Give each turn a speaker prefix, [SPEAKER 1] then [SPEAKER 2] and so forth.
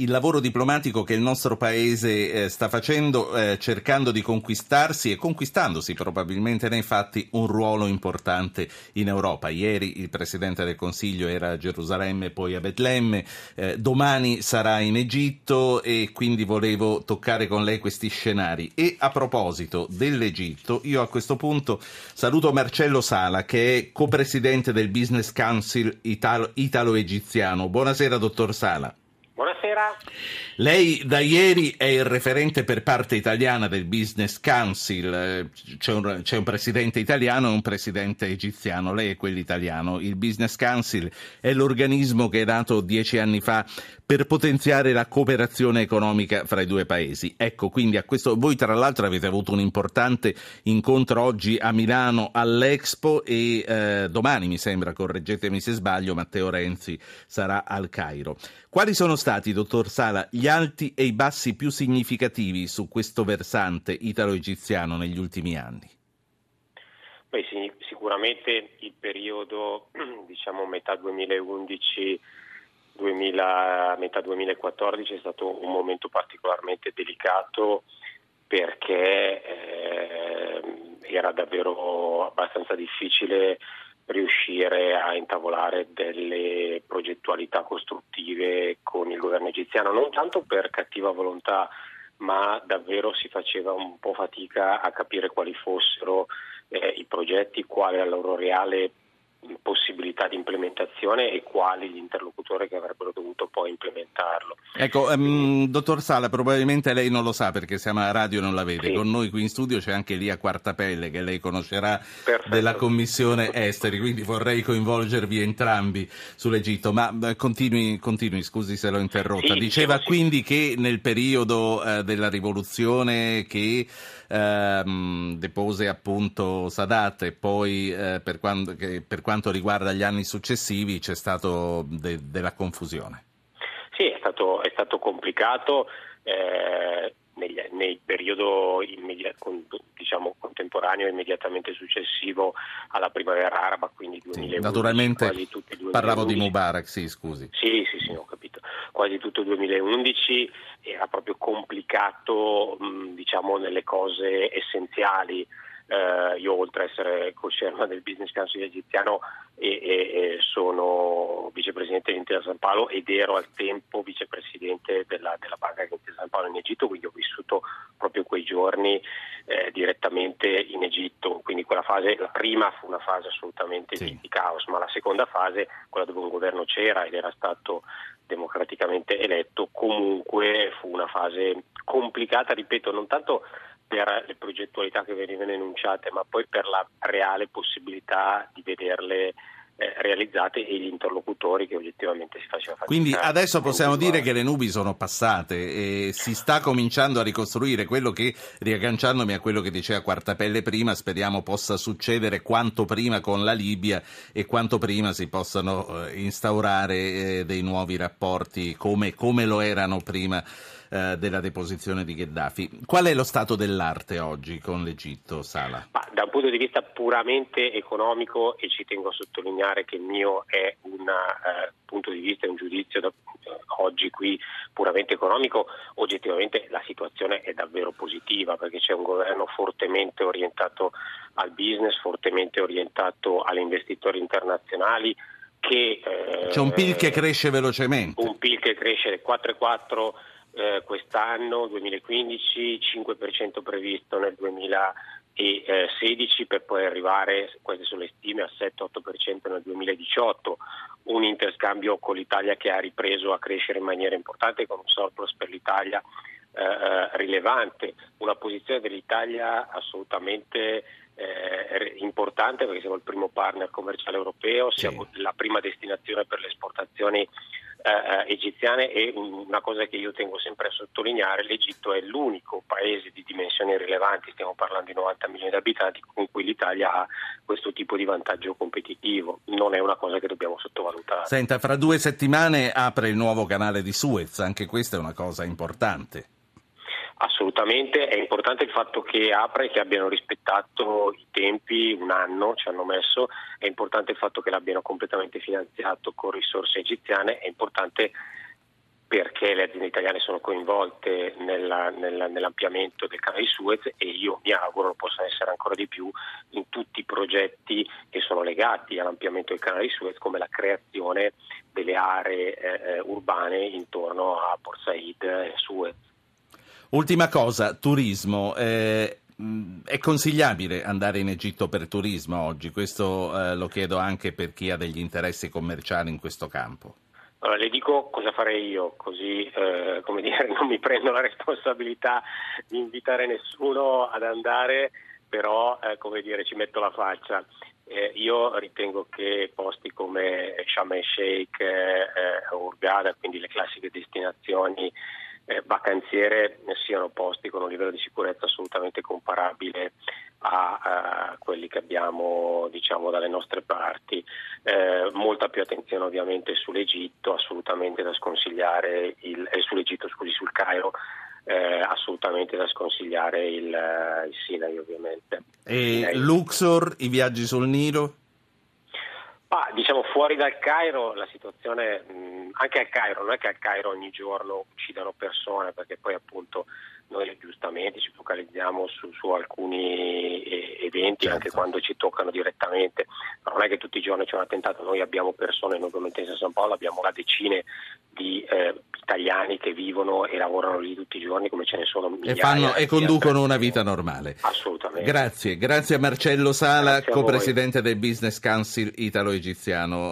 [SPEAKER 1] il lavoro diplomatico che il nostro paese eh, sta facendo, eh, cercando di conquistarsi e conquistandosi probabilmente nei fatti un ruolo importante in Europa. Ieri il Presidente del Consiglio era a Gerusalemme, poi a Betlemme, eh, domani sarà in Egitto e quindi volevo toccare con lei questi scenari. E a proposito dell'Egitto, io a questo punto saluto Marcello Sala che è copresidente del Business Council italo- italo-egiziano. Buonasera, dottor Sala.
[SPEAKER 2] Buonasera.
[SPEAKER 1] Lei da ieri è il referente per parte italiana del Business Council, c'è un, c'è un, presidente italiano e un presidente egiziano, lei è quello italiano. Il Business Council è l'organismo che è nato dieci anni fa per potenziare la cooperazione economica fra i due paesi. Ecco, quindi a questo voi tra l'altro avete avuto un importante incontro oggi a Milano all'Expo e eh, domani mi sembra, correggetemi se sbaglio, Matteo Renzi sarà al Cairo. Quali sono stati, dottor Sala, gli alti e i bassi più significativi su questo versante italo-egiziano negli ultimi anni?
[SPEAKER 2] Beh, sì, sicuramente il periodo, diciamo metà 2011 2000, metà 2014 è stato un momento particolarmente delicato perché eh, era davvero abbastanza difficile riuscire a intavolare delle progettualità costruttive con il governo egiziano, non tanto per cattiva volontà, ma davvero si faceva un po' fatica a capire quali fossero eh, i progetti, quale la loro reale implementazione e quali gli interlocutori che avrebbero dovuto poi implementarlo.
[SPEAKER 1] Ecco, um, dottor Sala, probabilmente lei non lo sa perché siamo a radio e non la vede. Sì. Con noi qui in studio c'è anche Lia Quartapelle che lei conoscerà Perfetto. della Commissione Esteri, quindi vorrei coinvolgervi entrambi sull'Egitto. Ma continui, continui scusi se l'ho interrotta.
[SPEAKER 2] Sì,
[SPEAKER 1] Diceva
[SPEAKER 2] sì.
[SPEAKER 1] quindi che nel periodo eh, della rivoluzione che ehm, depose appunto Sadat e poi eh, per, quando, per, quanto riguarda gli anni successivi c'è stato de, della confusione.
[SPEAKER 2] Sì, è stato, è stato complicato. Eh, nel, nel, periodo immediat, diciamo, contemporaneo immediatamente successivo alla primavera araba, quindi 2011. Sì,
[SPEAKER 1] naturalmente parlavo di Mubarak, sì, scusi.
[SPEAKER 2] Sì, sì, sì, capito. Quasi tutto il 2011 era proprio complicato, mh, diciamo, nelle cose essenziali eh, io oltre ad essere co-chairman del Business Council egiziano e, e, e sono vicepresidente dell'Intesa San Paolo ed ero al tempo vicepresidente della, della Banca Intesa San Paolo in Egitto, quindi ho vissuto proprio quei giorni eh, direttamente in Egitto, quindi quella fase, la prima fu una fase assolutamente sì. di caos, ma la seconda fase, quella dove un governo c'era ed era stato democraticamente eletto, comunque fu una fase complicata, ripeto, non tanto per le progettualità che venivano enunciate, ma poi per la reale possibilità di vederle eh, realizzate e gli interlocutori che oggettivamente si facevano fare.
[SPEAKER 1] Quindi adesso possiamo dire che le nubi sono passate e si sta cominciando a ricostruire quello che, riagganciandomi a quello che diceva Quartapelle prima, speriamo possa succedere quanto prima con la Libia e quanto prima si possano eh, instaurare eh, dei nuovi rapporti come, come lo erano prima eh, della deposizione di Gheddafi. Qual è lo stato dell'arte oggi con l'Egitto, Sala?
[SPEAKER 2] Ma, da un punto di vista puramente economico, e ci tengo a sottolineare che il mio è un eh, punto di vista, un giudizio da, eh, oggi qui puramente economico, oggettivamente la situazione è davvero positiva perché c'è un governo fortemente orientato al business, fortemente orientato agli investitori internazionali. Che,
[SPEAKER 1] eh, C'è un PIL che cresce velocemente.
[SPEAKER 2] Un PIL che cresce 4,4 eh, quest'anno, 2015, 5% previsto nel 2016 per poi arrivare, queste sono le stime, a 7-8% nel 2018, un interscambio con l'Italia che ha ripreso a crescere in maniera importante con un surplus per l'Italia eh, eh rilevante, una posizione dell'Italia assolutamente eh, importante perché siamo il primo partner commerciale europeo, siamo sì. la prima destinazione per le esportazioni eh, eh, egiziane e una cosa che io tengo sempre a sottolineare, l'Egitto è l'unico paese di dimensioni rilevanti, stiamo parlando di 90 milioni di abitanti, con cui l'Italia ha questo tipo di vantaggio competitivo, non è una cosa che dobbiamo sottovalutare.
[SPEAKER 1] Senta, fra due settimane apre il nuovo canale di Suez, anche questa è una cosa importante.
[SPEAKER 2] Assolutamente, è importante il fatto che apra e che abbiano rispettato i tempi, un anno ci hanno messo, è importante il fatto che l'abbiano completamente finanziato con risorse egiziane, è importante perché le aziende italiane sono coinvolte nella, nella, nell'ampliamento del canale di Suez e io mi auguro lo possano essere ancora di più in tutti i progetti che sono legati all'ampliamento del canale di Suez come la creazione delle aree eh, eh urbane intorno a Port Said e Suez.
[SPEAKER 1] Ultima cosa, turismo. Eh, è consigliabile andare in Egitto per turismo oggi? Questo eh, lo chiedo anche per chi ha degli interessi commerciali in questo campo.
[SPEAKER 2] Allora, le dico cosa farei io, così eh, come dire, non mi prendo la responsabilità di invitare nessuno ad andare, però eh, come dire, ci metto la faccia. Eh, io ritengo che posti come Sharm el Sheikh, eh, Urgada, quindi le classiche destinazioni eh, vacanziere, siano posti con un livello di sicurezza assolutamente comparabile a, a quelli che abbiamo diciamo, dalle nostre parti. Eh, molta più attenzione ovviamente sull'Egitto, assolutamente da sconsigliare, il, eh, sull'Egitto scusi, sul Cairo, eh, assolutamente da sconsigliare il, il Sinai ovviamente.
[SPEAKER 1] E Sinai. Luxor, i viaggi sul Nilo?
[SPEAKER 2] Ah, diciamo fuori dal Cairo la situazione, mh, anche al Cairo, non è che al Cairo ogni giorno uccidano persone, perché poi appunto noi giustamente ci focalizziamo su, su alcuni eh, eventi certo. anche quando ci toccano direttamente, ma non è che tutti i giorni c'è un attentato, noi abbiamo persone, noi come Intesa San Paolo abbiamo la decine di eh, italiani che vivono e lavorano lì tutti i giorni come ce ne sono migliaia.
[SPEAKER 1] E, fanno, e conducono una vita normale.
[SPEAKER 2] Assolutamente.
[SPEAKER 1] Grazie, grazie a Marcello Sala, co-presidente del Business Council italo-egiziano.